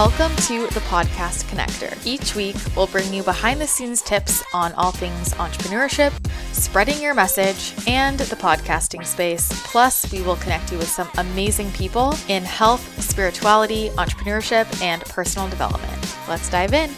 Welcome to the Podcast Connector. Each week, we'll bring you behind the scenes tips on all things entrepreneurship, spreading your message, and the podcasting space. Plus, we will connect you with some amazing people in health, spirituality, entrepreneurship, and personal development. Let's dive in.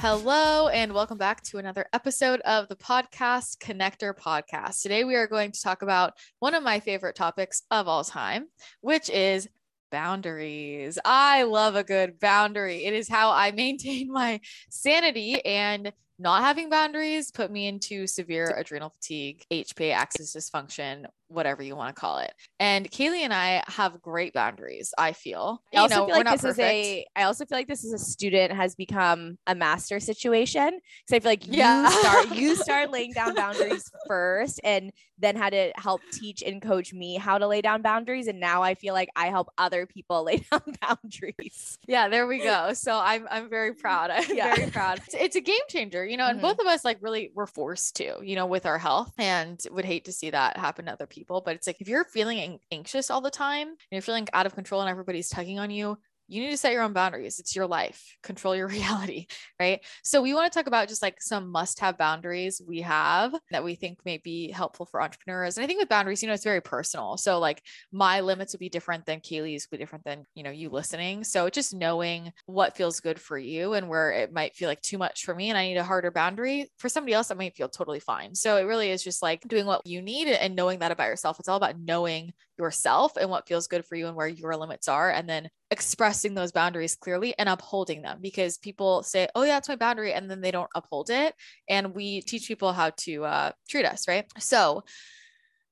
Hello, and welcome back to another episode of the Podcast Connector podcast. Today, we are going to talk about one of my favorite topics of all time, which is boundaries. I love a good boundary. It is how I maintain my sanity and not having boundaries put me into severe adrenal fatigue, HPA axis dysfunction, whatever you want to call it. And Kayleigh and I have great boundaries, I feel. I also know, feel like this perfect. is a I also feel like this is a student has become a master situation. Because I feel like yeah. you start you start laying down boundaries first and then had to help teach and coach me how to lay down boundaries. And now I feel like I help other people lay down boundaries. Yeah, there we go. So I'm I'm very proud. I'm yeah. very proud. It's, it's, a game changer, you know, and mm-hmm. both of us like really were forced to, you know, with our health and would hate to see that happen to other people people, but it's like if you're feeling anxious all the time and you're feeling out of control and everybody's tugging on you, you need to set your own boundaries. It's your life. Control your reality, right? So we want to talk about just like some must-have boundaries we have that we think may be helpful for entrepreneurs. And I think with boundaries, you know, it's very personal. So like my limits would be different than Kayleigh's would be different than, you know, you listening. So just knowing what feels good for you and where it might feel like too much for me and I need a harder boundary for somebody else that might feel totally fine. So it really is just like doing what you need and knowing that about yourself. It's all about knowing yourself and what feels good for you and where your limits are and then expressing those boundaries clearly and upholding them because people say oh yeah that's my boundary and then they don't uphold it and we teach people how to uh, treat us right so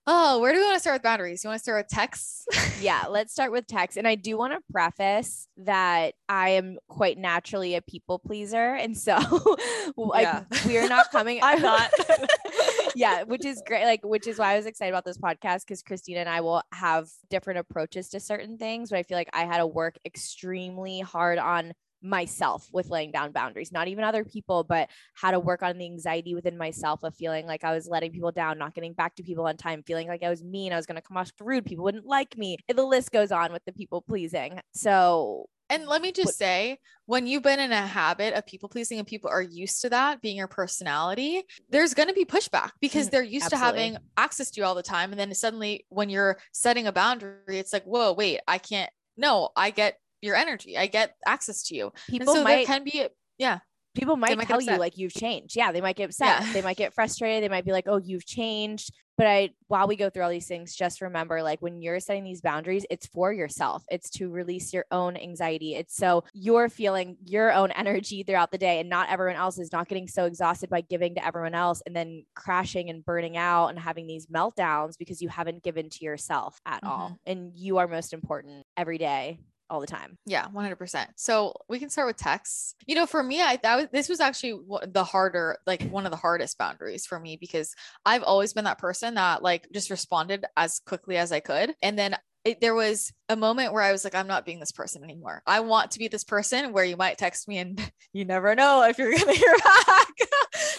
Oh, where do we want to start with boundaries? You want to start with texts? yeah, let's start with text. And I do want to preface that I am quite naturally a people pleaser. And so like yeah. we're not coming. I'm not. Yeah, which is great. Like, which is why I was excited about this podcast because Christina and I will have different approaches to certain things. But I feel like I had to work extremely hard on myself with laying down boundaries, not even other people, but how to work on the anxiety within myself of feeling like I was letting people down, not getting back to people on time, feeling like I was mean, I was going to come off rude, people wouldn't like me. The list goes on with the people pleasing. So, and let me just say, when you've been in a habit of people pleasing and people are used to that being your personality, there's going to be pushback because mm, they're used Absolutely. to having access to you all the time. And then suddenly, when you're setting a boundary, it's like, whoa, wait, I can't. No, I get your energy. I get access to you. People so might can be yeah. People might, might tell you like you've changed. Yeah, they might get upset. Yeah. They might get frustrated. They might be like, "Oh, you've changed." But I while we go through all these things, just remember like when you're setting these boundaries, it's for yourself. It's to release your own anxiety. It's so you're feeling your own energy throughout the day and not everyone else is not getting so exhausted by giving to everyone else and then crashing and burning out and having these meltdowns because you haven't given to yourself at mm-hmm. all. And you are most important every day all the time. Yeah, 100%. So we can start with texts. You know, for me, I that was this was actually the harder, like one of the hardest boundaries for me because I've always been that person that like just responded as quickly as I could. And then it, there was a moment where I was like, I'm not being this person anymore. I want to be this person where you might text me and you never know if you're going to hear back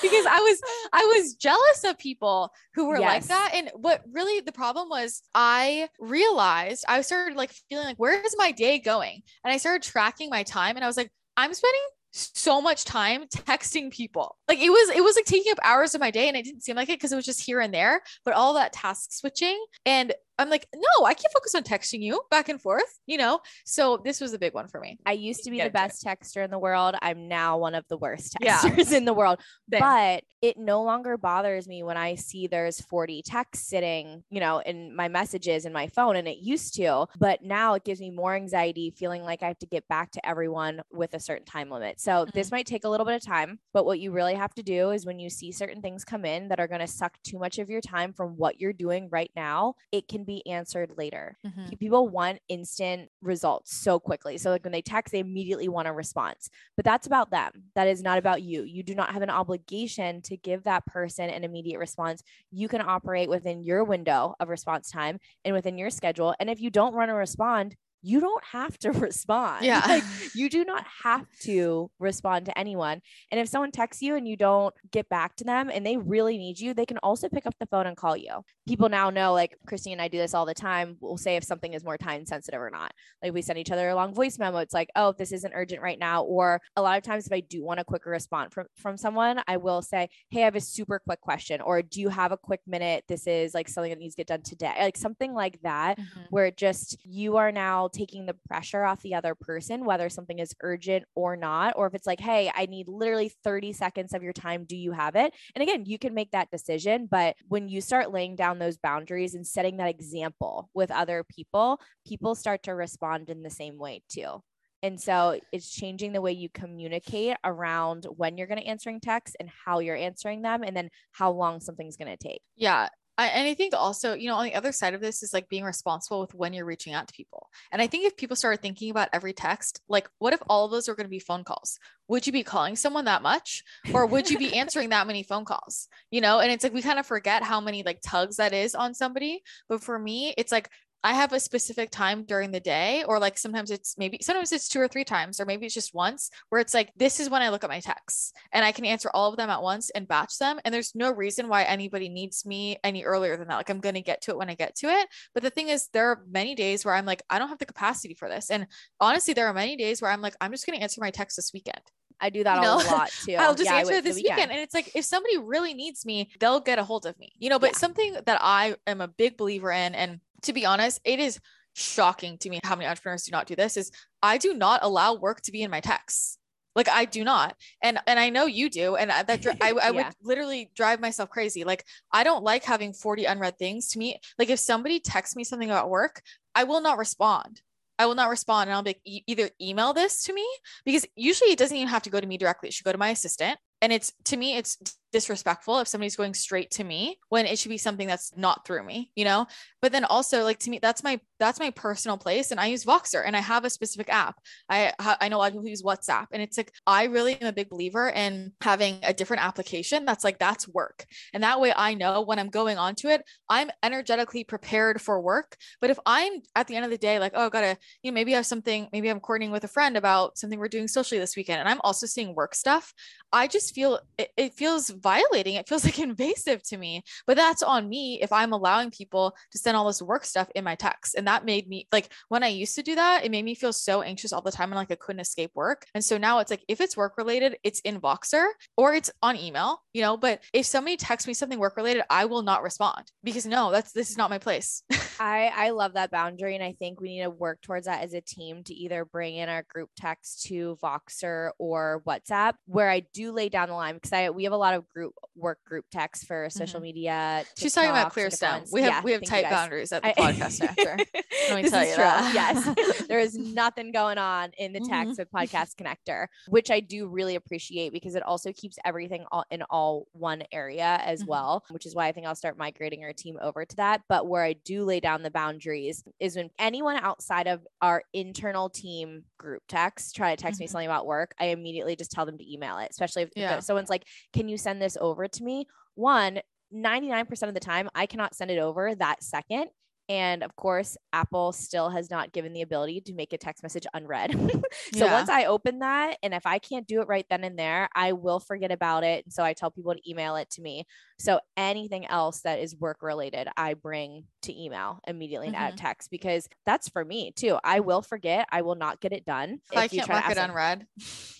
because I was, I was jealous of people who were yes. like that. And what really the problem was I realized I started like feeling like, where is my day going? And I started tracking my time and I was like, I'm spending so much time texting people. Like it was, it was like taking up hours of my day and it didn't seem like it because it was just here and there, but all that task switching and I'm like, no, I can't focus on texting you back and forth, you know? So this was a big one for me. I used to be the best texter in the world. I'm now one of the worst texters yeah. in the world. Same. But it no longer bothers me when I see there's 40 texts sitting, you know, in my messages in my phone. And it used to, but now it gives me more anxiety feeling like I have to get back to everyone with a certain time limit. So mm-hmm. this might take a little bit of time, but what you really have to do is when you see certain things come in that are going to suck too much of your time from what you're doing right now, it can be answered later. Mm-hmm. People want instant results so quickly. So like when they text, they immediately want a response. But that's about them. That is not about you. You do not have an obligation to give that person an immediate response. You can operate within your window of response time and within your schedule. And if you don't want to respond, you don't have to respond. Yeah. Like you do not have to respond to anyone. And if someone texts you and you don't get back to them and they really need you, they can also pick up the phone and call you. People now know, like Christine and I do this all the time. We'll say if something is more time sensitive or not. Like we send each other a long voice memo. It's like, oh, this isn't urgent right now. Or a lot of times if I do want a quicker response from, from someone, I will say, hey, I have a super quick question. Or do you have a quick minute? This is like something that needs to get done today. Like something like that, mm-hmm. where just you are now taking the pressure off the other person, whether something is urgent or not, or if it's like, hey, I need literally 30 seconds of your time. Do you have it? And again, you can make that decision. But when you start laying down those boundaries and setting that example with other people, people start to respond in the same way too. And so it's changing the way you communicate around when you're going to answering texts and how you're answering them and then how long something's going to take. Yeah. I, and I think also, you know, on the other side of this is like being responsible with when you're reaching out to people. And I think if people started thinking about every text, like what if all of those are going to be phone calls? Would you be calling someone that much? Or would you be answering that many phone calls? You know, and it's like we kind of forget how many like tugs that is on somebody. But for me, it's like I have a specific time during the day, or like sometimes it's maybe sometimes it's two or three times, or maybe it's just once where it's like, this is when I look at my texts and I can answer all of them at once and batch them. And there's no reason why anybody needs me any earlier than that. Like I'm going to get to it when I get to it. But the thing is, there are many days where I'm like, I don't have the capacity for this. And honestly, there are many days where I'm like, I'm just going to answer my text this weekend. I do that you know? a lot too. I'll just yeah, answer this weekend. weekend. And it's like, if somebody really needs me, they'll get a hold of me, you know, but yeah. something that I am a big believer in, and to be honest, it is shocking to me how many entrepreneurs do not do this is I do not allow work to be in my texts. Like I do not. And and I know you do and that I, I yeah. would literally drive myself crazy. Like I don't like having 40 unread things to me. Like if somebody texts me something about work, I will not respond. I will not respond and I'll be like, e- either email this to me because usually it doesn't even have to go to me directly. It should go to my assistant. And it's to me, it's disrespectful if somebody's going straight to me when it should be something that's not through me, you know? But then also like to me, that's my, that's my personal place. And I use Voxer and I have a specific app. I, I know a lot of people use WhatsApp and it's like, I really am a big believer in having a different application that's like, that's work. And that way I know when I'm going onto it, I'm energetically prepared for work. But if I'm at the end of the day, like, oh, gotta, you know, maybe I have something, maybe I'm coordinating with a friend about something we're doing socially this weekend and I'm also seeing work stuff. I just feel it, it feels violating. It feels like invasive to me. But that's on me if I'm allowing people to send all this work stuff in my text. And that made me like when I used to do that, it made me feel so anxious all the time and like I couldn't escape work. And so now it's like if it's work related, it's in Voxer or it's on email, you know. But if somebody texts me something work related, I will not respond because no, that's this is not my place. I I love that boundary, and I think we need to work towards that as a team to either bring in our group text to Voxer or WhatsApp, where I do lay down the line because I we have a lot of group work group text for social mm-hmm. media. TikTok, She's talking about clear ClearStem. We have yeah, we have tight boundaries at the I, podcast after. Let me tell you that. Yes, there is nothing going on in the text mm-hmm. with Podcast Connector, which I do really appreciate because it also keeps everything all in all one area as mm-hmm. well, which is why I think I'll start migrating our team over to that. But where I do lay down the boundaries is when anyone outside of our internal team group text try to text mm-hmm. me something about work, I immediately just tell them to email it, especially if, yeah. if someone's like, Can you send this over to me? One, 99% of the time, I cannot send it over that second. And of course, Apple still has not given the ability to make a text message unread. so yeah. once I open that, and if I can't do it right then and there, I will forget about it. And so I tell people to email it to me. So anything else that is work related, I bring to email immediately mm-hmm. and text because that's for me too. I will forget. I will not get it done. If I can't mark it unread.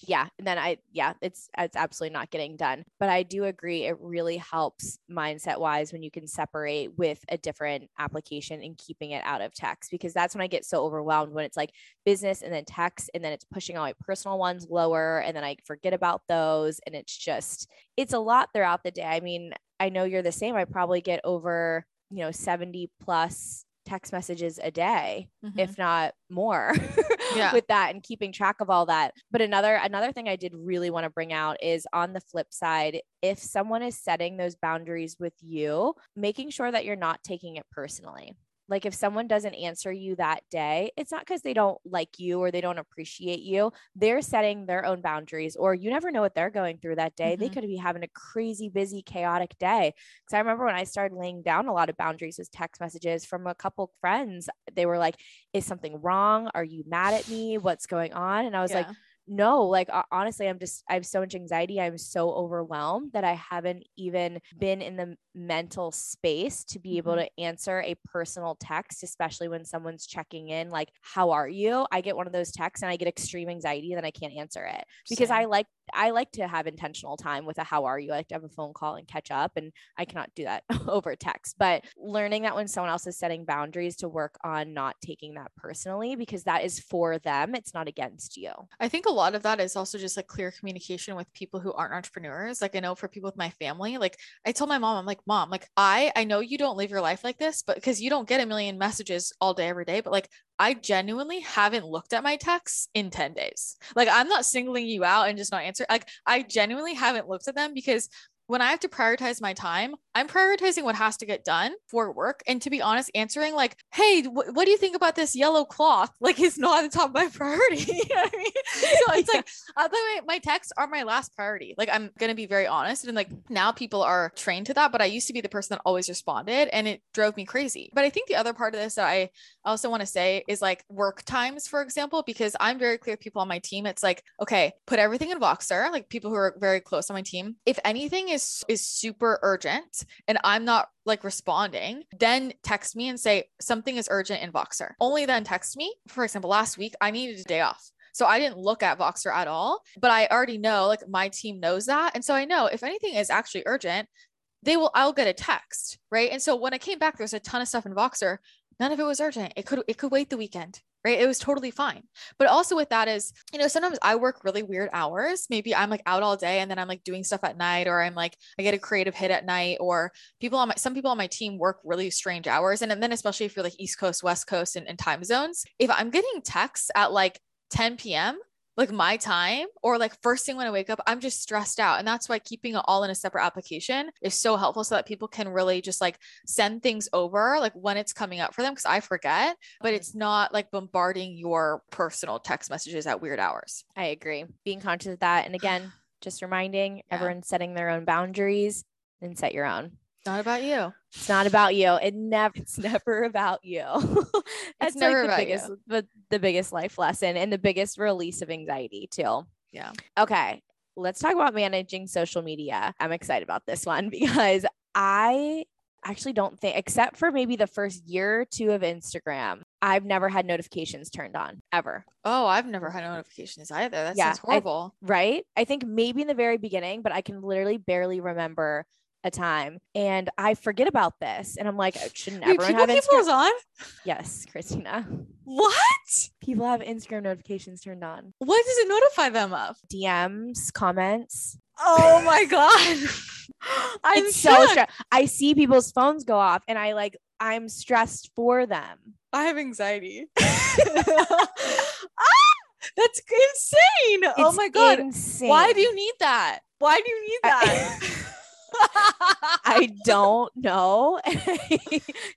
Yeah. And then I, yeah, it's, it's absolutely not getting done. But I do agree. It really helps mindset wise when you can separate with a different application and keeping it out of text because that's when I get so overwhelmed when it's like business and then text and then it's pushing all my personal ones lower and then I forget about those. And it's just, it's a lot throughout the day. I mean, I know you're the same. I probably get over, you know, 70 plus text messages a day mm-hmm. if not more yeah. with that and keeping track of all that but another another thing i did really want to bring out is on the flip side if someone is setting those boundaries with you making sure that you're not taking it personally Like if someone doesn't answer you that day, it's not because they don't like you or they don't appreciate you. They're setting their own boundaries, or you never know what they're going through that day. Mm-hmm. They could be having a crazy, busy, chaotic day. Because I remember when I started laying down a lot of boundaries with text messages from a couple friends, they were like, Is something wrong? Are you mad at me? What's going on? And I was yeah. like, no, like honestly, I'm just, I have so much anxiety. I'm so overwhelmed that I haven't even been in the mental space to be able mm-hmm. to answer a personal text, especially when someone's checking in, like, how are you? I get one of those texts and I get extreme anxiety, then I can't answer it because Same. I like I like to have intentional time with a how are you? I like to have a phone call and catch up. And I cannot do that over text. But learning that when someone else is setting boundaries to work on not taking that personally, because that is for them, it's not against you. I think a lot of that is also just like clear communication with people who aren't entrepreneurs. Like I know for people with my family, like I told my mom, I'm like, mom, like I I know you don't live your life like this, but because you don't get a million messages all day every day, but like I genuinely haven't looked at my texts in 10 days. Like I'm not singling you out and just not answer. Like I genuinely haven't looked at them because when I have to prioritize my time, I'm prioritizing what has to get done for work. And to be honest, answering like, hey, wh- what do you think about this yellow cloth? Like, is not at the top of my priority. you know I mean? So it's like, uh, way, my texts are my last priority. Like, I'm going to be very honest. And like, now people are trained to that. But I used to be the person that always responded and it drove me crazy. But I think the other part of this that I also want to say is like work times, for example, because I'm very clear with people on my team. It's like, okay, put everything in Voxer, like people who are very close on my team. If anything is, is super urgent, and I'm not like responding, then text me and say something is urgent in Voxer. Only then text me. For example, last week I needed a day off. So I didn't look at Voxer at all, but I already know like my team knows that. And so I know if anything is actually urgent, they will, I'll get a text. Right. And so when I came back, there's a ton of stuff in Voxer. None of it was urgent. It could, it could wait the weekend right? It was totally fine. But also with that is, you know, sometimes I work really weird hours. Maybe I'm like out all day and then I'm like doing stuff at night, or I'm like, I get a creative hit at night, or people on my, some people on my team work really strange hours. And, and then especially if you're like East Coast, West Coast and, and time zones, if I'm getting texts at like 10 p.m., like my time or like first thing when I wake up, I'm just stressed out. And that's why keeping it all in a separate application is so helpful so that people can really just like send things over like when it's coming up for them. Cause I forget, but mm-hmm. it's not like bombarding your personal text messages at weird hours. I agree. Being conscious of that. And again, just reminding yeah. everyone setting their own boundaries and set your own not about you. It's not about you. It never it's never about you. That's it's never like the biggest you. the, the biggest life lesson and the biggest release of anxiety too. Yeah. Okay. Let's talk about managing social media. I'm excited about this one because I actually don't think except for maybe the first year or two of Instagram, I've never had notifications turned on ever. Oh, I've never had notifications either. That yeah, sounds horrible. I, right? I think maybe in the very beginning, but I can literally barely remember a time and I forget about this. And I'm like, it shouldn't Wait, everyone have Instagram? on? Yes, Christina. What? People have Instagram notifications turned on. What does it notify them of? DMs, comments. Oh my God. I'm it's so stressed. I see people's phones go off and I like, I'm stressed for them. I have anxiety. ah, that's insane. Oh it's oh my God. Insane. Why do you need that? Why do you need that? I don't know.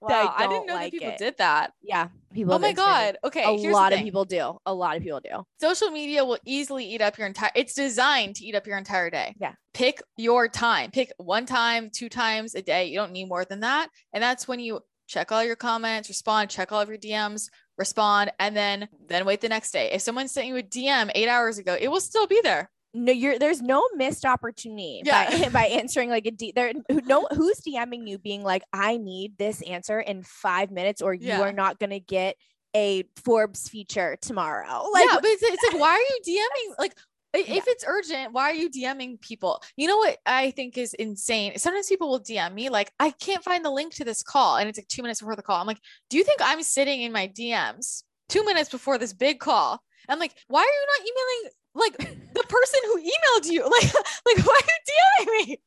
wow, I, I, didn't know like that people it. did that. Yeah, people. Oh my god. Okay, a lot of people do. A lot of people do. Social media will easily eat up your entire. It's designed to eat up your entire day. Yeah. Pick your time. Pick one time, two times a day. You don't need more than that, and that's when you check all your comments, respond, check all of your DMs, respond, and then then wait the next day. If someone sent you a DM eight hours ago, it will still be there no you're there's no missed opportunity yeah. by, by answering like a D there no who's DMing you being like I need this answer in 5 minutes or yeah. you are not going to get a Forbes feature tomorrow. Like Yeah, but it's, it's like why are you DMing like if yeah. it's urgent, why are you DMing people? You know what I think is insane? Sometimes people will DM me like, I can't find the link to this call. And it's like two minutes before the call. I'm like, do you think I'm sitting in my DMs two minutes before this big call? I'm like, why are you not emailing like the person who emailed you. Like, like why are you DMing me?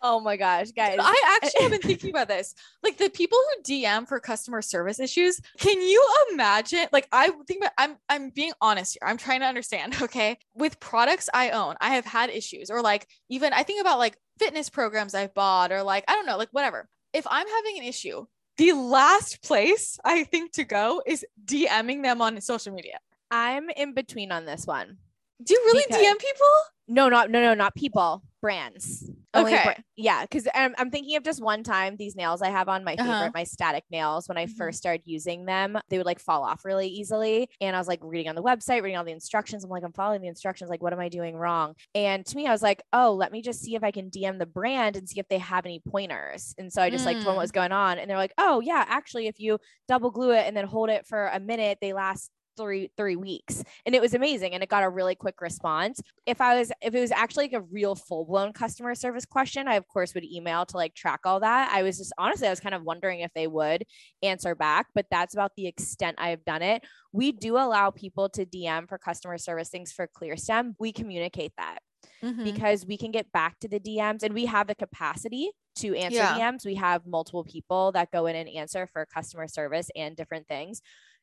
Oh my gosh, guys. I actually have been thinking about this. Like the people who DM for customer service issues, can you imagine? Like I think about, I'm I'm being honest here. I'm trying to understand, okay? With products I own, I have had issues or like even I think about like fitness programs I've bought or like I don't know, like whatever. If I'm having an issue, the last place I think to go is DMing them on social media. I'm in between on this one. Do you really because, DM people? No, not no, no, not people, brands. okay. yeah, because I'm, I'm thinking of just one time these nails I have on my favorite, uh-huh. my static nails. When I mm-hmm. first started using them, they would like fall off really easily. And I was like reading on the website, reading all the instructions. I'm like, I'm following the instructions. Like, what am I doing wrong? And to me, I was like, oh, let me just see if I can DM the brand and see if they have any pointers. And so I just mm. like told them what was mm. going on. And they're like, oh yeah, actually, if you double glue it and then hold it for a minute, they last three three weeks and it was amazing and it got a really quick response if i was if it was actually like a real full-blown customer service question i of course would email to like track all that i was just honestly i was kind of wondering if they would answer back but that's about the extent i have done it we do allow people to dm for customer service things for clearstem we communicate that mm-hmm. because we can get back to the dms and we have the capacity to answer yeah. DMs. We have multiple people that go in and answer for customer service and different things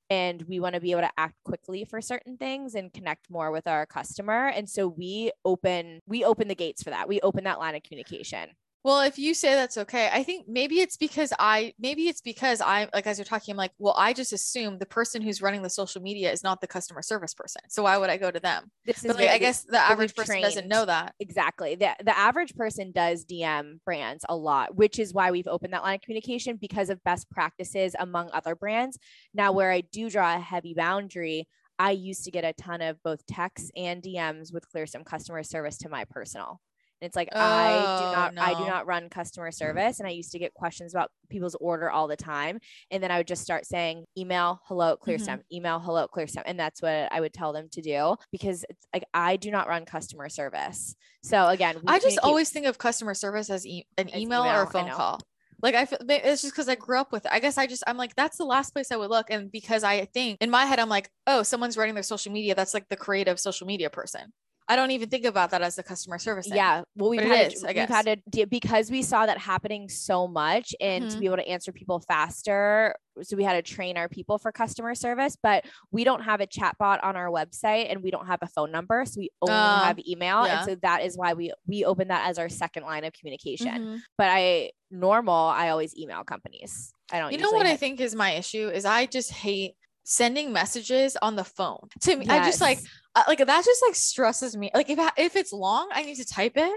and we want to be able to act quickly for certain things and connect more with our customer. And so we open we open the gates for that. We open that line of communication well, if you say that's okay, I think maybe it's because I maybe it's because I like as you're talking, I'm like, well, I just assume the person who's running the social media is not the customer service person. So why would I go to them? This is like, I guess the average person trained. doesn't know that. Exactly. The the average person does DM brands a lot, which is why we've opened that line of communication because of best practices among other brands. Now, where I do draw a heavy boundary, I used to get a ton of both texts and DMs with ClearStem customer service to my personal. And it's like oh, I do oh, not no. I do not run customer service and I used to get questions about people's order all the time and then I would just start saying email hello ClearStem mm-hmm. email hello ClearStem and that's what I would tell them to do because it's like I do not run customer service. So again, I just always think of customer service as e- an email, email, or a phone call. Like I feel it's just because I grew up with it. I guess I just I'm like that's the last place I would look, and because I think in my head I'm like, oh, someone's running their social media. That's like the creative social media person. I don't even think about that as a customer service. Thing. Yeah. Well, we've but had, is, we've had to, because we saw that happening so much and mm-hmm. to be able to answer people faster. So we had to train our people for customer service, but we don't have a chat bot on our website and we don't have a phone number. So we only uh, have email. Yeah. And so that is why we, we open that as our second line of communication. Mm-hmm. But I normal, I always email companies. I don't, you know what I think is my issue is I just hate sending messages on the phone to me. Yes. I just like, uh, like that just like stresses me. Like if I, if it's long, I need to type it.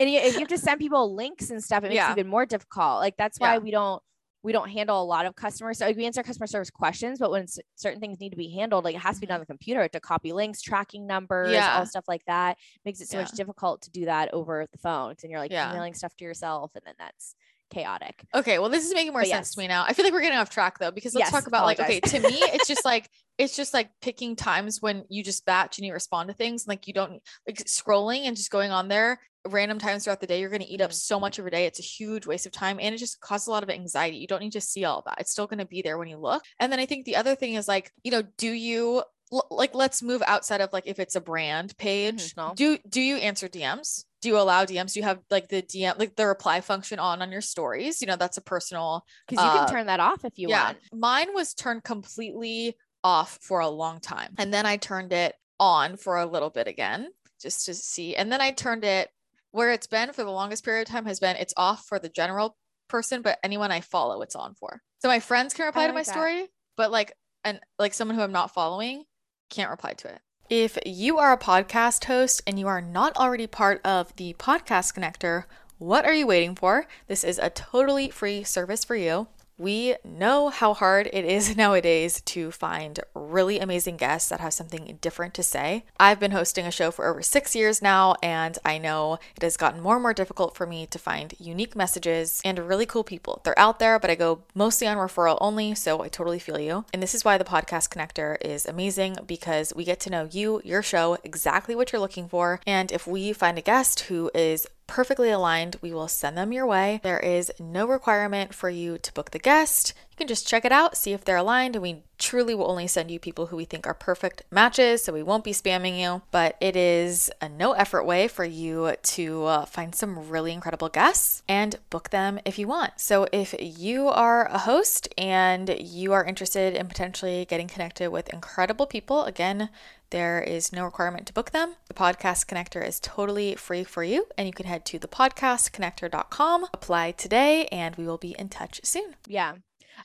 and if you have to send people links and stuff, it makes yeah. it even more difficult. Like that's why yeah. we don't we don't handle a lot of customers. So like, we answer customer service questions, but when c- certain things need to be handled, like it has to be done on the computer to copy links, tracking numbers, yeah. all stuff like that. Makes it so yeah. much difficult to do that over the phone. And you're like emailing stuff to yourself, and then that's chaotic. Okay, well, this is making more but sense yes. to me now. I feel like we're getting off track though, because let's yes, talk about apologize. like, okay, to me, it's just like it's just like picking times when you just batch and you respond to things. Like you don't like scrolling and just going on there random times throughout the day. You're going to eat up mm. so much of your day. It's a huge waste of time and it just causes a lot of anxiety. You don't need to see all that. It's still going to be there when you look. And then I think the other thing is like, you know, do you like let's move outside of like if it's a brand page mm-hmm. do do you answer dms do you allow DMs? Do you have like the DM, like the reply function on on your stories? You know, that's a personal because you uh, can turn that off if you yeah. want. Mine was turned completely off for a long time, and then I turned it on for a little bit again just to see, and then I turned it where it's been for the longest period of time has been it's off for the general person, but anyone I follow, it's on for. So my friends can reply like to my that. story, but like and like someone who I'm not following can't reply to it. If you are a podcast host and you are not already part of the Podcast Connector, what are you waiting for? This is a totally free service for you. We know how hard it is nowadays to find really amazing guests that have something different to say. I've been hosting a show for over six years now, and I know it has gotten more and more difficult for me to find unique messages and really cool people. They're out there, but I go mostly on referral only, so I totally feel you. And this is why the Podcast Connector is amazing because we get to know you, your show, exactly what you're looking for. And if we find a guest who is perfectly aligned, we will send them your way. There is no requirement for you to book the guest. Can just check it out, see if they're aligned, and we truly will only send you people who we think are perfect matches, so we won't be spamming you. But it is a no effort way for you to uh, find some really incredible guests and book them if you want. So if you are a host and you are interested in potentially getting connected with incredible people, again, there is no requirement to book them. The podcast connector is totally free for you, and you can head to thepodcastconnector.com, apply today, and we will be in touch soon. Yeah.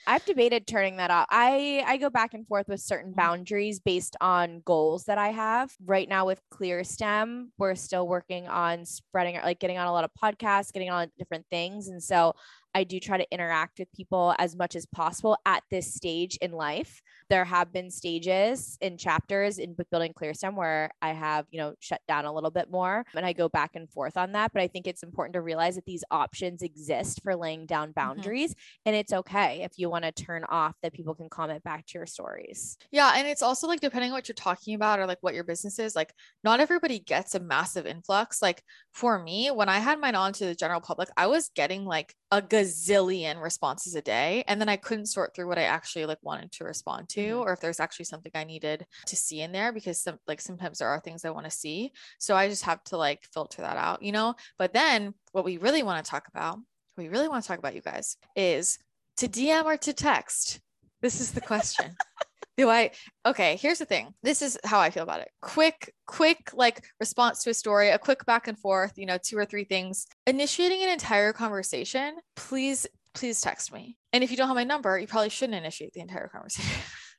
I've debated turning that off. I I go back and forth with certain mm-hmm. boundaries based on goals that I have. Right now with ClearStem, we're still working on spreading like getting on a lot of podcasts, getting on different things. And so I do try to interact with people as much as possible at this stage in life. There have been stages in chapters in book building ClearStem where I have, you know, shut down a little bit more and I go back and forth on that. But I think it's important to realize that these options exist for laying down mm-hmm. boundaries mm-hmm. and it's okay if you want to turn off that people can comment back to your stories. Yeah. And it's also like depending on what you're talking about or like what your business is, like not everybody gets a massive influx. Like for me, when I had mine on to the general public, I was getting like a gazillion responses a day and then i couldn't sort through what i actually like wanted to respond to mm-hmm. or if there's actually something i needed to see in there because some like sometimes there are things i want to see so i just have to like filter that out you know but then what we really want to talk about we really want to talk about you guys is to dm or to text this is the question do I? Okay, here's the thing. This is how I feel about it. Quick, quick, like response to a story, a quick back and forth, you know, two or three things. Initiating an entire conversation, please, please text me. And if you don't have my number, you probably shouldn't initiate the entire conversation.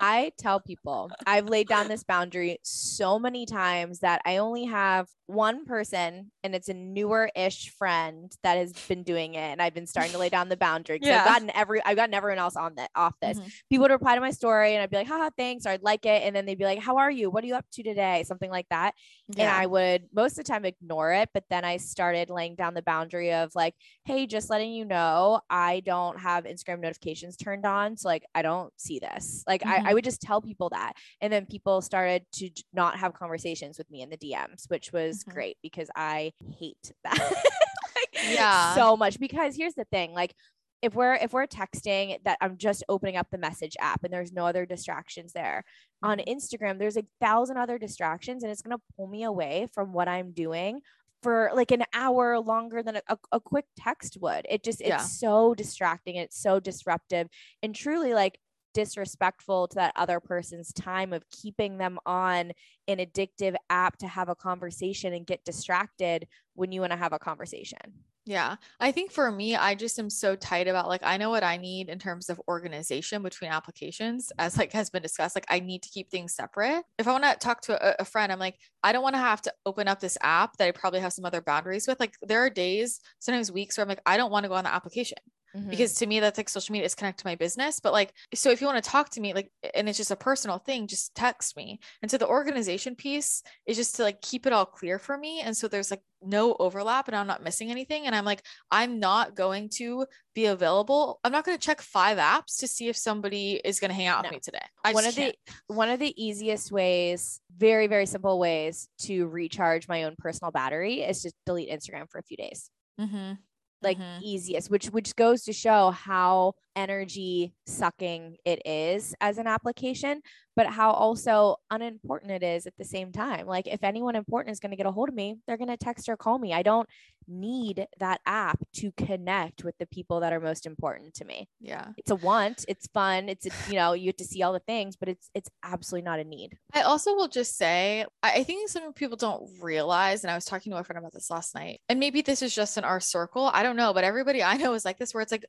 I tell people I've laid down this boundary so many times that I only have one person and it's a newer ish friend that has been doing it. And I've been starting to lay down the boundary yeah. I've gotten every, I've gotten everyone else on that off this. Mm-hmm. People would reply to my story and I'd be like, haha, thanks. Or I'd like it. And then they'd be like, how are you? What are you up to today? Something like that. Yeah. And I would most of the time ignore it. But then I started laying down the boundary of like, hey, just letting you know, I don't have Instagram notifications turned on. So like, I don't see this. Like, mm-hmm. I, I would just tell people that. And then people started to not have conversations with me in the DMs, which was mm-hmm. great because I hate that. like, yeah. So much. Because here's the thing like, if we're if we're texting that I'm just opening up the message app and there's no other distractions there. On mm-hmm. Instagram, there's a thousand other distractions and it's gonna pull me away from what I'm doing for like an hour longer than a, a quick text would. It just it's yeah. so distracting. It's so disruptive. And truly like disrespectful to that other person's time of keeping them on an addictive app to have a conversation and get distracted when you want to have a conversation. Yeah. I think for me, I just am so tight about like, I know what I need in terms of organization between applications, as like has been discussed. Like, I need to keep things separate. If I want to talk to a, a friend, I'm like, I don't want to have to open up this app that I probably have some other boundaries with. Like, there are days, sometimes weeks where I'm like, I don't want to go on the application. Mm-hmm. Because to me, that's like social media is connected to my business. But like, so if you want to talk to me, like, and it's just a personal thing, just text me. And so the organization piece is just to like keep it all clear for me. And so there's like no overlap and I'm not missing anything. And I'm like, I'm not going to be available. I'm not going to check five apps to see if somebody is going to hang out no. with me today. I one of can't. the one of the easiest ways, very very simple ways to recharge my own personal battery is to delete Instagram for a few days. Mm-hmm like mm-hmm. easiest which which goes to show how energy sucking it is as an application but how also unimportant it is at the same time. Like if anyone important is going to get a hold of me they're going to text or call me. I don't need that app to connect with the people that are most important to me. Yeah. It's a want it's fun it's a, you know you get to see all the things but it's it's absolutely not a need. I also will just say i think some people don't realize and i was talking to a friend about this last night and maybe this is just in our circle i don't know but everybody i know is like this where it's like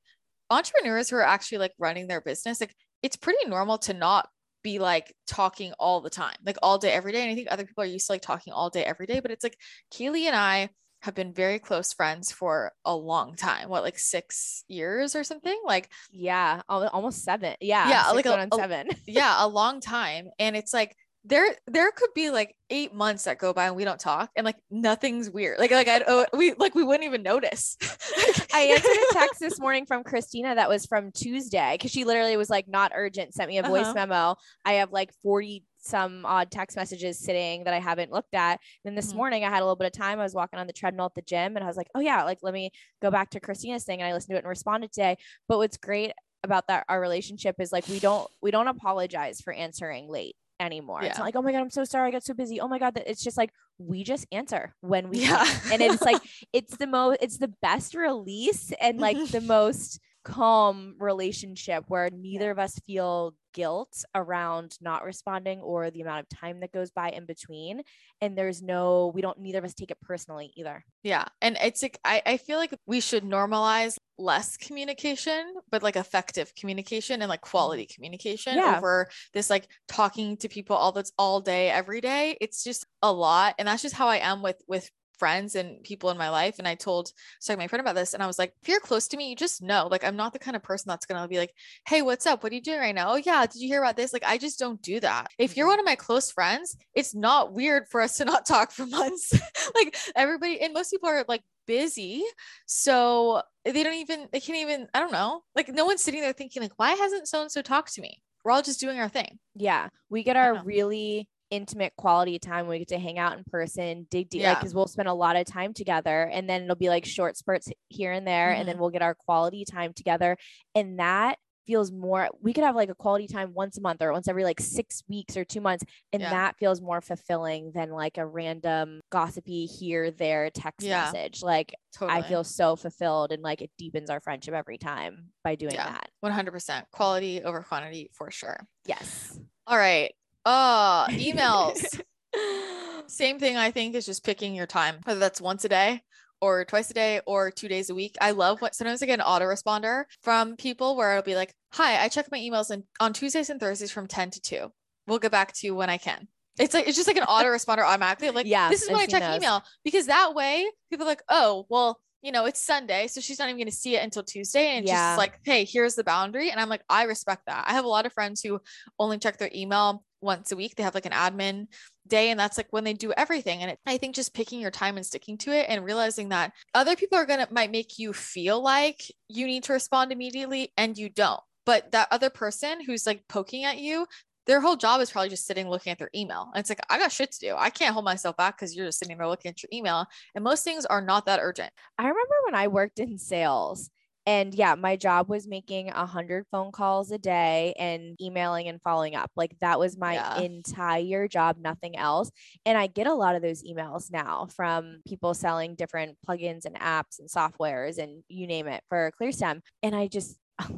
entrepreneurs who are actually like running their business, like it's pretty normal to not be like talking all the time, like all day, every day. And I think other people are used to like talking all day, every day. But it's like Kayleigh and I have been very close friends for a long time. What, like six years or something? Like, yeah, almost seven. Yeah. Yeah. Like a, seven. yeah. A long time. And it's like, there there could be like eight months that go by and we don't talk and like nothing's weird like like i oh, we like we wouldn't even notice i answered a text this morning from christina that was from tuesday because she literally was like not urgent sent me a voice uh-huh. memo i have like 40 some odd text messages sitting that I haven't looked at. And this mm-hmm. morning I had a little bit of time. I was walking on the treadmill at the gym and I was like, oh yeah, like let me go back to Christina's thing. And I listened to it and responded today. But what's great about that our relationship is like we don't we don't apologize for answering late anymore. Yeah. It's not like, oh my God, I'm so sorry. I got so busy. Oh my God. It's just like we just answer when we yeah. and it's like it's the most it's the best release and like the most calm relationship where neither of us feel guilt around not responding or the amount of time that goes by in between. And there's no we don't neither of us take it personally either. Yeah. And it's like I, I feel like we should normalize less communication but like effective communication and like quality mm-hmm. communication yeah. over this like talking to people all that's all day every day. It's just a lot. And that's just how i am with with friends and people in my life. And I told sorry my friend about this, and I was like, if you're close to me, you just know. Like, I'm not the kind of person that's gonna be like, hey, what's up? What are you doing right now? Oh yeah, did you hear about this? Like, I just don't do that. If you're mm-hmm. one of my close friends, it's not weird for us to not talk for months. like everybody, and most people are like busy. So they don't even, they can't even, I don't know. Like no one's sitting there thinking, like, why hasn't so and so talked to me? We're all just doing our thing. Yeah. We get our really intimate quality time we get to hang out in person dig deep yeah. like because we'll spend a lot of time together and then it'll be like short spurts here and there mm-hmm. and then mm-hmm. we'll get our quality time together and that feels more we could have like a quality time once a month or once every like six weeks or two months and yeah. that feels more fulfilling than like a random gossipy here there text yeah. message like totally. i feel so fulfilled and like it deepens our friendship every time by doing yeah. that 100% quality over quantity for sure yes all right Oh, emails. Same thing, I think, is just picking your time, whether that's once a day or twice a day or two days a week. I love what sometimes I get an autoresponder from people where it'll be like, Hi, I check my emails and on Tuesdays and Thursdays from 10 to 2. We'll get back to you when I can. It's like it's just like an autoresponder automatically. Like, yeah, this is when I check email because that way people are like, oh, well, you know, it's Sunday, so she's not even going to see it until Tuesday. And yeah. just like, hey, here's the boundary. And I'm like, I respect that. I have a lot of friends who only check their email once a week. They have like an admin day, and that's like when they do everything. And it, I think just picking your time and sticking to it and realizing that other people are going to might make you feel like you need to respond immediately and you don't. But that other person who's like poking at you, their whole job is probably just sitting looking at their email. And it's like, I got shit to do. I can't hold myself back because you're just sitting there looking at your email. And most things are not that urgent. I remember when I worked in sales. And yeah, my job was making a hundred phone calls a day and emailing and following up. Like that was my yeah. entire job, nothing else. And I get a lot of those emails now from people selling different plugins and apps and softwares and you name it for ClearStem. And I just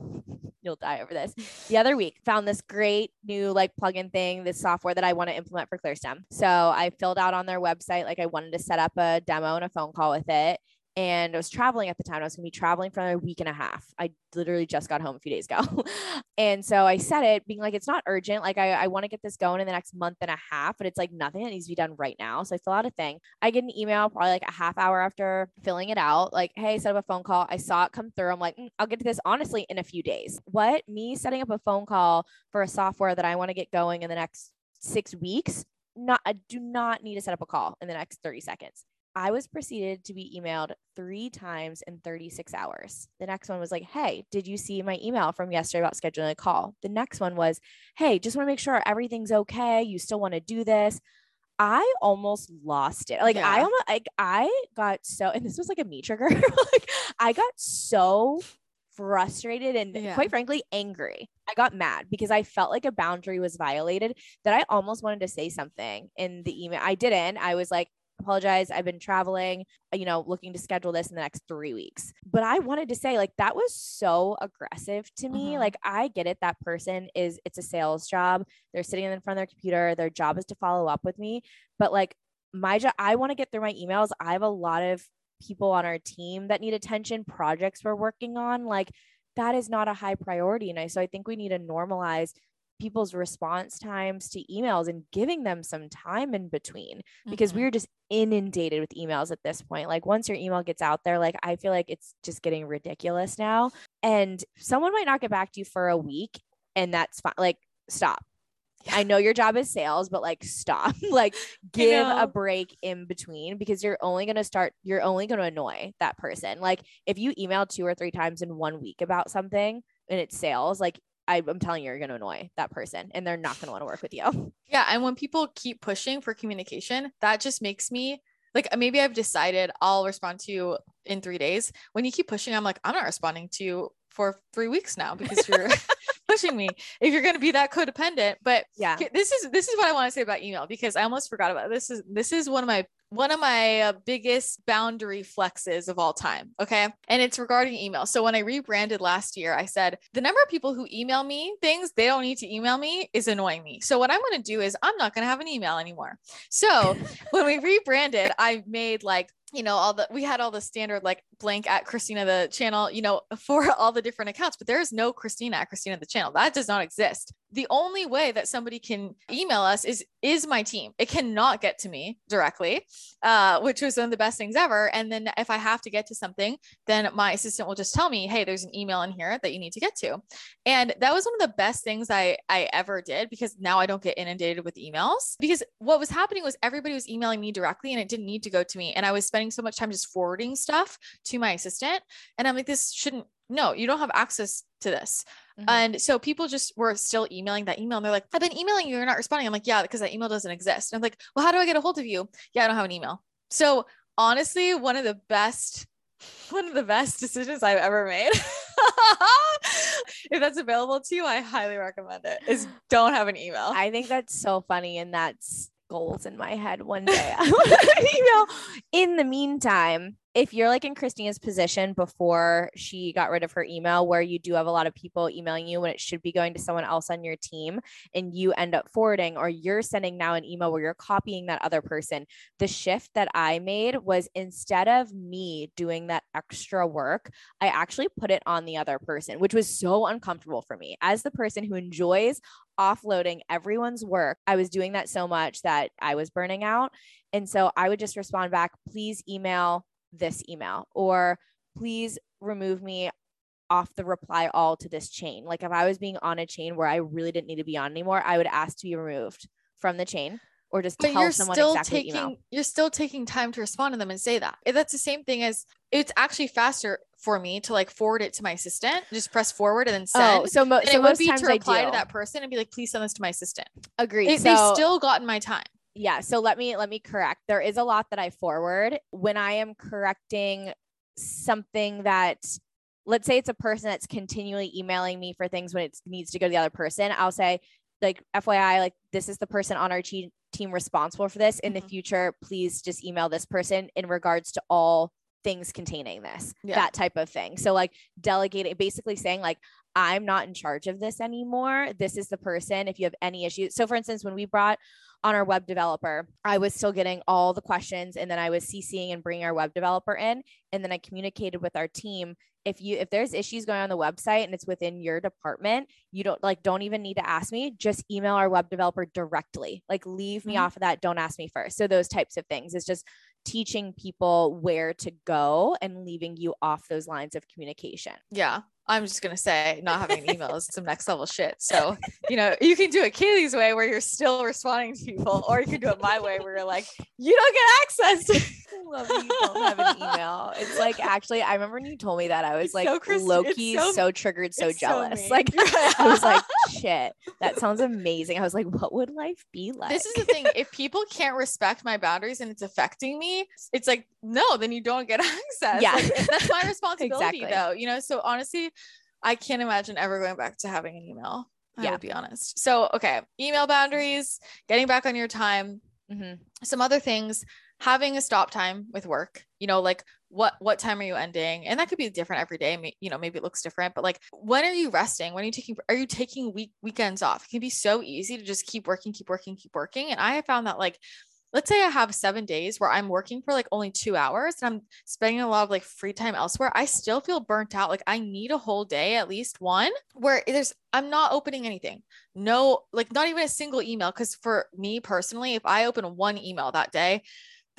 you'll die over this. The other week found this great new like plugin thing, this software that I want to implement for ClearStem. So I filled out on their website like I wanted to set up a demo and a phone call with it and I was traveling at the time. I was going to be traveling for a week and a half. I literally just got home a few days ago. and so I said it being like, it's not urgent. Like, I, I want to get this going in the next month and a half, but it's like nothing that needs to be done right now. So I fill out a thing. I get an email probably like a half hour after filling it out, like, hey, set up a phone call. I saw it come through. I'm like, mm, I'll get to this honestly in a few days. What? Me setting up a phone call for a software that I want to get going in the next six weeks? Not, I do not need to set up a call in the next 30 seconds. I was proceeded to be emailed three times in 36 hours. The next one was like, Hey, did you see my email from yesterday about scheduling a call? The next one was, Hey, just want to make sure everything's okay. You still want to do this. I almost lost it. Like yeah. I almost like I got so and this was like a me trigger. like I got so frustrated and yeah. quite frankly angry. I got mad because I felt like a boundary was violated that I almost wanted to say something in the email. I didn't. I was like, apologize. I've been traveling, uh, you know, looking to schedule this in the next three weeks. But I wanted to say, like, that was so aggressive to me. Mm-hmm. Like, I get it. That person is, it's a sales job. They're sitting in front of their computer. Their job is to follow up with me. But like, my job, I want to get through my emails. I have a lot of people on our team that need attention, projects we're working on. Like, that is not a high priority. And I, so I think we need to normalize people's response times to emails and giving them some time in between because mm-hmm. we're just inundated with emails at this point. Like once your email gets out there, like I feel like it's just getting ridiculous now. And someone might not get back to you for a week and that's fine. Like stop. Yeah. I know your job is sales, but like stop. like give a break in between because you're only going to start you're only going to annoy that person. Like if you email two or three times in one week about something and it's sales, like I, am telling you, you're going to annoy that person and they're not going to want to work with you. Yeah. And when people keep pushing for communication, that just makes me like, uh, maybe I've decided I'll respond to you in three days. When you keep pushing, I'm like, I'm not responding to you for three weeks now because you're pushing me if you're going to be that codependent but yeah this is this is what i want to say about email because i almost forgot about it. this is this is one of my one of my uh, biggest boundary flexes of all time. Okay. And it's regarding email. So when I rebranded last year, I said the number of people who email me things they don't need to email me is annoying me. So what I'm going to do is I'm not going to have an email anymore. So when we rebranded, I made like you know all the we had all the standard like blank at christina the channel you know for all the different accounts but there is no christina at christina the channel. That does not exist. The only way that somebody can email us is is my team. It cannot get to me directly uh, which was one of the best things ever. And then if i have to get to something then my assistant will just tell me hey there's an email in here that you need to get to. And that was one of the best things i i ever did because now i don't get inundated with emails. Because what was happening was everybody was emailing me directly and it didn't need to go to me. And i was spending so much time just forwarding stuff to my assistant and i'm like this shouldn't no you don't have access to this Mm-hmm. And so people just were still emailing that email and they're like, I've been emailing you, you're not responding. I'm like, yeah, because that email doesn't exist. And I'm like, well, how do I get a hold of you? Yeah, I don't have an email. So honestly, one of the best, one of the best decisions I've ever made. if that's available to you, I highly recommend it. Is don't have an email. I think that's so funny. And that's goals in my head one day. email. In the meantime, if you're like in Christina's position before she got rid of her email, where you do have a lot of people emailing you when it should be going to someone else on your team, and you end up forwarding, or you're sending now an email where you're copying that other person, the shift that I made was instead of me doing that extra work, I actually put it on the other person, which was so uncomfortable for me. As the person who enjoys offloading everyone's work, I was doing that so much that I was burning out. And so I would just respond back, please email this email or please remove me off the reply all to this chain. Like if I was being on a chain where I really didn't need to be on anymore, I would ask to be removed from the chain or just but tell you're someone still exactly taking email. you're still taking time to respond to them and say that. That's the same thing as it's actually faster for me to like forward it to my assistant, just press forward and then oh, send. Oh, so, mo- so it would be to reply to that person and be like, please send this to my assistant. agree They, so, they still gotten my time yeah so let me let me correct. There is a lot that i forward. When i am correcting something that let's say it's a person that's continually emailing me for things when it needs to go to the other person i'll say like fyi like this is the person on our team team responsible for this. In mm-hmm. the future please just email this person in regards to all things containing this yeah. that type of thing. So like delegating basically saying like i'm not in charge of this anymore. This is the person. If you have any issues so for instance when we brought on our web developer, I was still getting all the questions and then I was CCing and bringing our web developer in. And then I communicated with our team. If you if there's issues going on the website and it's within your department, you don't like don't even need to ask me. Just email our web developer directly. Like leave me mm-hmm. off of that. Don't ask me first. So those types of things is just teaching people where to go and leaving you off those lines of communication. Yeah. I'm just gonna say not having an email is some next level shit. So, you know, you can do it Kayleigh's way where you're still responding to people, or you can do it my way where you're like, you don't get access love that you don't have an email. It's like actually, I remember when you told me that I was it's like so low key, so, so, triggered, so jealous. So like I was like, shit, that sounds amazing. I was like, what would life be like? This is the thing. If people can't respect my boundaries and it's affecting me, it's like, no, then you don't get access. Yeah. Like, that's my responsibility exactly. though. You know, so honestly, I can't imagine ever going back to having an email. I yeah. will be honest. So, okay, email boundaries, getting back on your time. Mm-hmm. Some other things having a stop time with work you know like what what time are you ending and that could be different every day you know maybe it looks different but like when are you resting when are you taking are you taking week weekends off it can be so easy to just keep working keep working keep working and i have found that like let's say I have seven days where I'm working for like only two hours and I'm spending a lot of like free time elsewhere, I still feel burnt out. Like I need a whole day, at least one, where there's, I'm not opening anything. No, like not even a single email. Cause for me personally, if I open one email that day,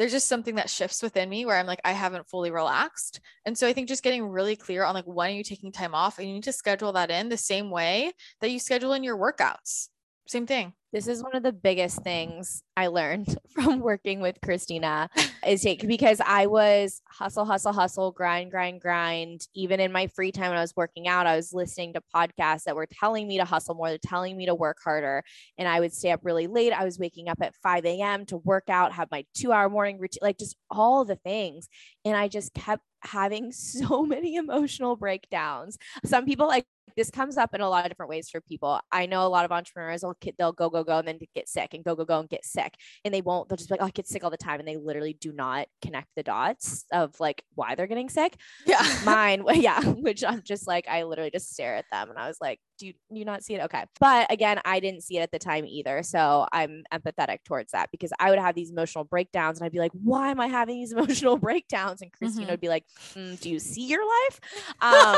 there's just something that shifts within me where I'm like, I haven't fully relaxed. And so I think just getting really clear on like, when are you taking time off? And you need to schedule that in the same way that you schedule in your workouts. Same thing. This is one of the biggest things I learned from working with Christina is take because I was hustle, hustle, hustle, grind, grind, grind. Even in my free time when I was working out, I was listening to podcasts that were telling me to hustle more, they're telling me to work harder. And I would stay up really late. I was waking up at 5 a.m. to work out, have my two hour morning routine, like just all the things. And I just kept having so many emotional breakdowns. Some people like this comes up in a lot of different ways for people. I know a lot of entrepreneurs will they'll go go go and then get sick and go go go and get sick, and they won't. They'll just be like, "Oh, I get sick all the time," and they literally do not connect the dots of like why they're getting sick. Yeah, mine, yeah, which I'm just like, I literally just stare at them, and I was like, "Do you, you not see it?" Okay, but again, I didn't see it at the time either, so I'm empathetic towards that because I would have these emotional breakdowns, and I'd be like, "Why am I having these emotional breakdowns?" And Christina mm-hmm. would be like, mm, "Do you see your life?" Um,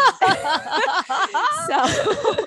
so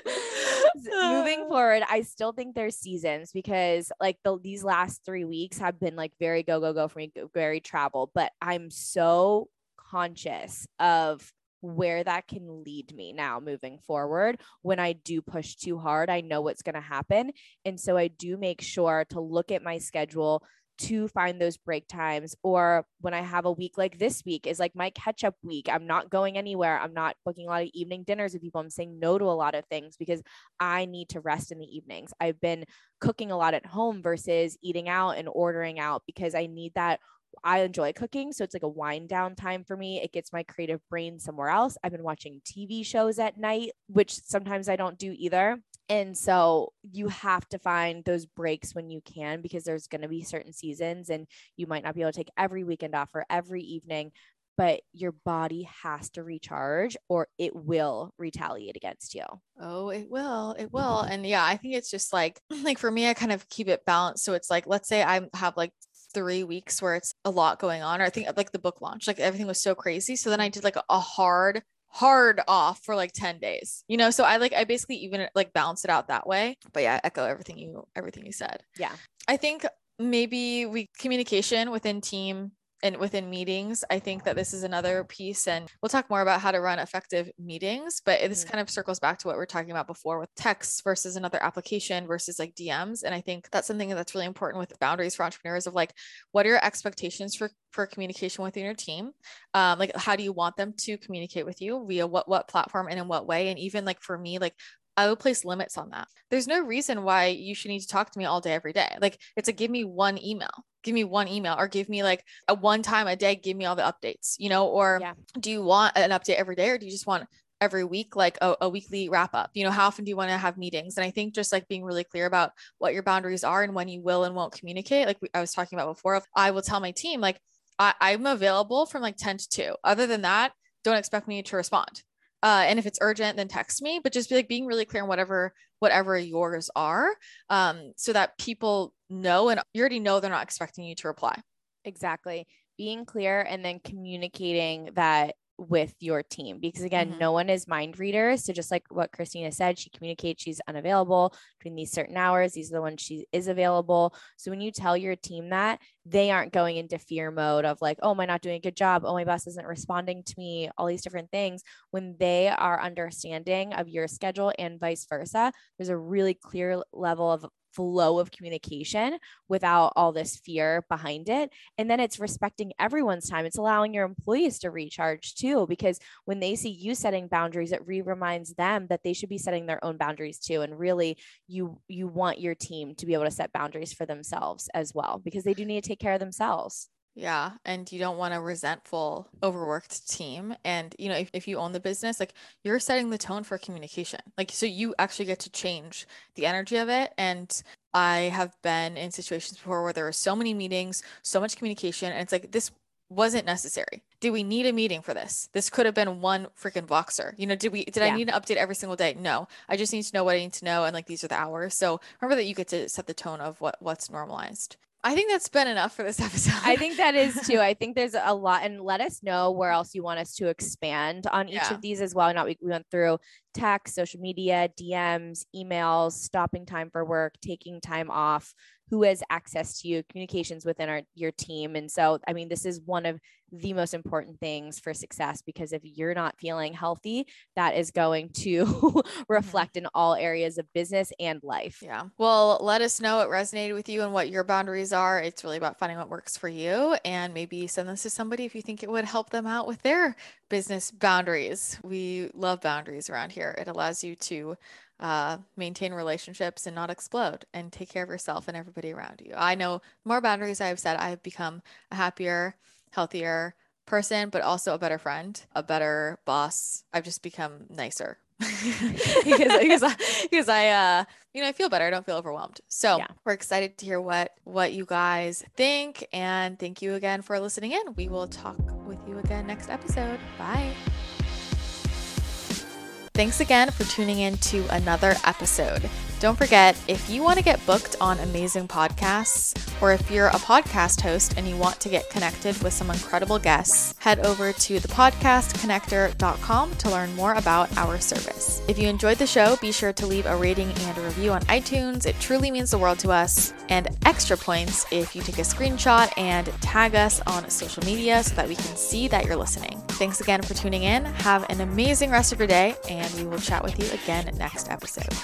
moving ah. forward, I still think there's seasons because like the these last three weeks have been like very go go go for me, very travel. But I'm so conscious of where that can lead me now moving forward. When I do push too hard, I know what's going to happen. And so I do make sure to look at my schedule, to find those break times or when i have a week like this week is like my catch up week i'm not going anywhere i'm not booking a lot of evening dinners with people i'm saying no to a lot of things because i need to rest in the evenings i've been cooking a lot at home versus eating out and ordering out because i need that I enjoy cooking. So it's like a wind down time for me. It gets my creative brain somewhere else. I've been watching TV shows at night, which sometimes I don't do either. And so you have to find those breaks when you can because there's going to be certain seasons and you might not be able to take every weekend off or every evening, but your body has to recharge or it will retaliate against you. Oh, it will. It will. And yeah, I think it's just like like for me I kind of keep it balanced so it's like let's say I have like three weeks where it's a lot going on or I think like the book launch like everything was so crazy so then I did like a hard hard off for like 10 days you know? So i like i basically even like balance it out that way. But yeah echo everything you everything you said. Yeah. I think maybe we communication within team and within meetings i think that this is another piece and we'll talk more about how to run effective meetings but this mm-hmm. kind of circles back to what we are talking about before with text versus another application versus like dms and i think that's something that's really important with boundaries for entrepreneurs of like what are your expectations for for communication within your team um, like how do you want them to communicate with you via what what platform and in what way and even like for me like I would place limits on that. There's no reason why you should need to talk to me all day, every day. Like it's a give me one email, give me one email, or give me like a one time a day, give me all the updates, you know, or yeah. do you want an update every day or do you just want every week, like a, a weekly wrap up? You know, how often do you want to have meetings? And I think just like being really clear about what your boundaries are and when you will and won't communicate, like I was talking about before, I will tell my team, like, I, I'm available from like 10 to 2. Other than that, don't expect me to respond uh, and if it's urgent then text me but just be like being really clear on whatever whatever yours are um, so that people know and you already know they're not expecting you to reply. Exactly. Being clear and then communicating that with your team because again mm-hmm. no one is mind readers so just like what christina said she communicates she's unavailable between these certain hours these are the ones she is available. So when you tell your team that they aren't going into fear mode of like oh am i not doing a good job? Oh my boss isn't responding to me all these different things. When they are understanding of your schedule and vice versa there's a really clear level of flow of communication without all this fear behind it. And then it's respecting everyone's time. It's allowing your employees to recharge too, because when they see you setting boundaries, it re reminds them that they should be setting their own boundaries too. And really, you you want your team to be able to set boundaries for themselves as well, because they do need to take care of themselves. Yeah. And you don't want a resentful, overworked team. And, you know, if, if you own the business, like you're setting the tone for communication. Like, so you actually get to change the energy of it. And I have been in situations before where there are so many meetings, so much communication. And it's like, this wasn't necessary. Do we need a meeting for this? This could have been one freaking Voxer. You know, did we did yeah. I need an update every single day? No. I just need to know what I need to know and like these are the hours. So remember that you get to set the tone of what what's normalized. I think that's been enough for this episode. I think that is too. I think there's a lot, and let us know where else you want us to expand on each yeah. of these as well. Not we, we went through text, social media, DMs, emails, stopping time for work, taking time off, who has access to you, communications within our your team. And so, I mean, this is one of the most important things for success because if you're not feeling healthy, that is going to mm-hmm. reflect in all areas of business and life. Yeah. Well, let us know what resonated with you and what your boundaries are. It's really about finding what works for you and maybe send this to somebody if you think it would help them out with their business boundaries. We love boundaries around here. It allows you to uh, maintain relationships and not explode and take care of yourself and everybody around you. I know more boundaries I've set, I've become a happier, healthier person, but also a better friend, a better boss. I've just become nicer. because because I, because I uh you know I feel better. I don't feel overwhelmed. So yeah. we're excited to hear what what you guys think, and thank you again for listening in. We will talk with you again next episode. Bye. Thanks again for tuning in to another episode. Don't forget, if you want to get booked on amazing podcasts, or if you're a podcast host and you want to get connected with some incredible guests, head over to thepodcastconnector.com to learn more about our service. If you enjoyed the show, be sure to leave a rating and a review on iTunes. It truly means the world to us. And extra points if you take a screenshot and tag us on social media so that we can see that you're listening. Thanks again for tuning in. Have an amazing rest of your day, and we will chat with you again next episode.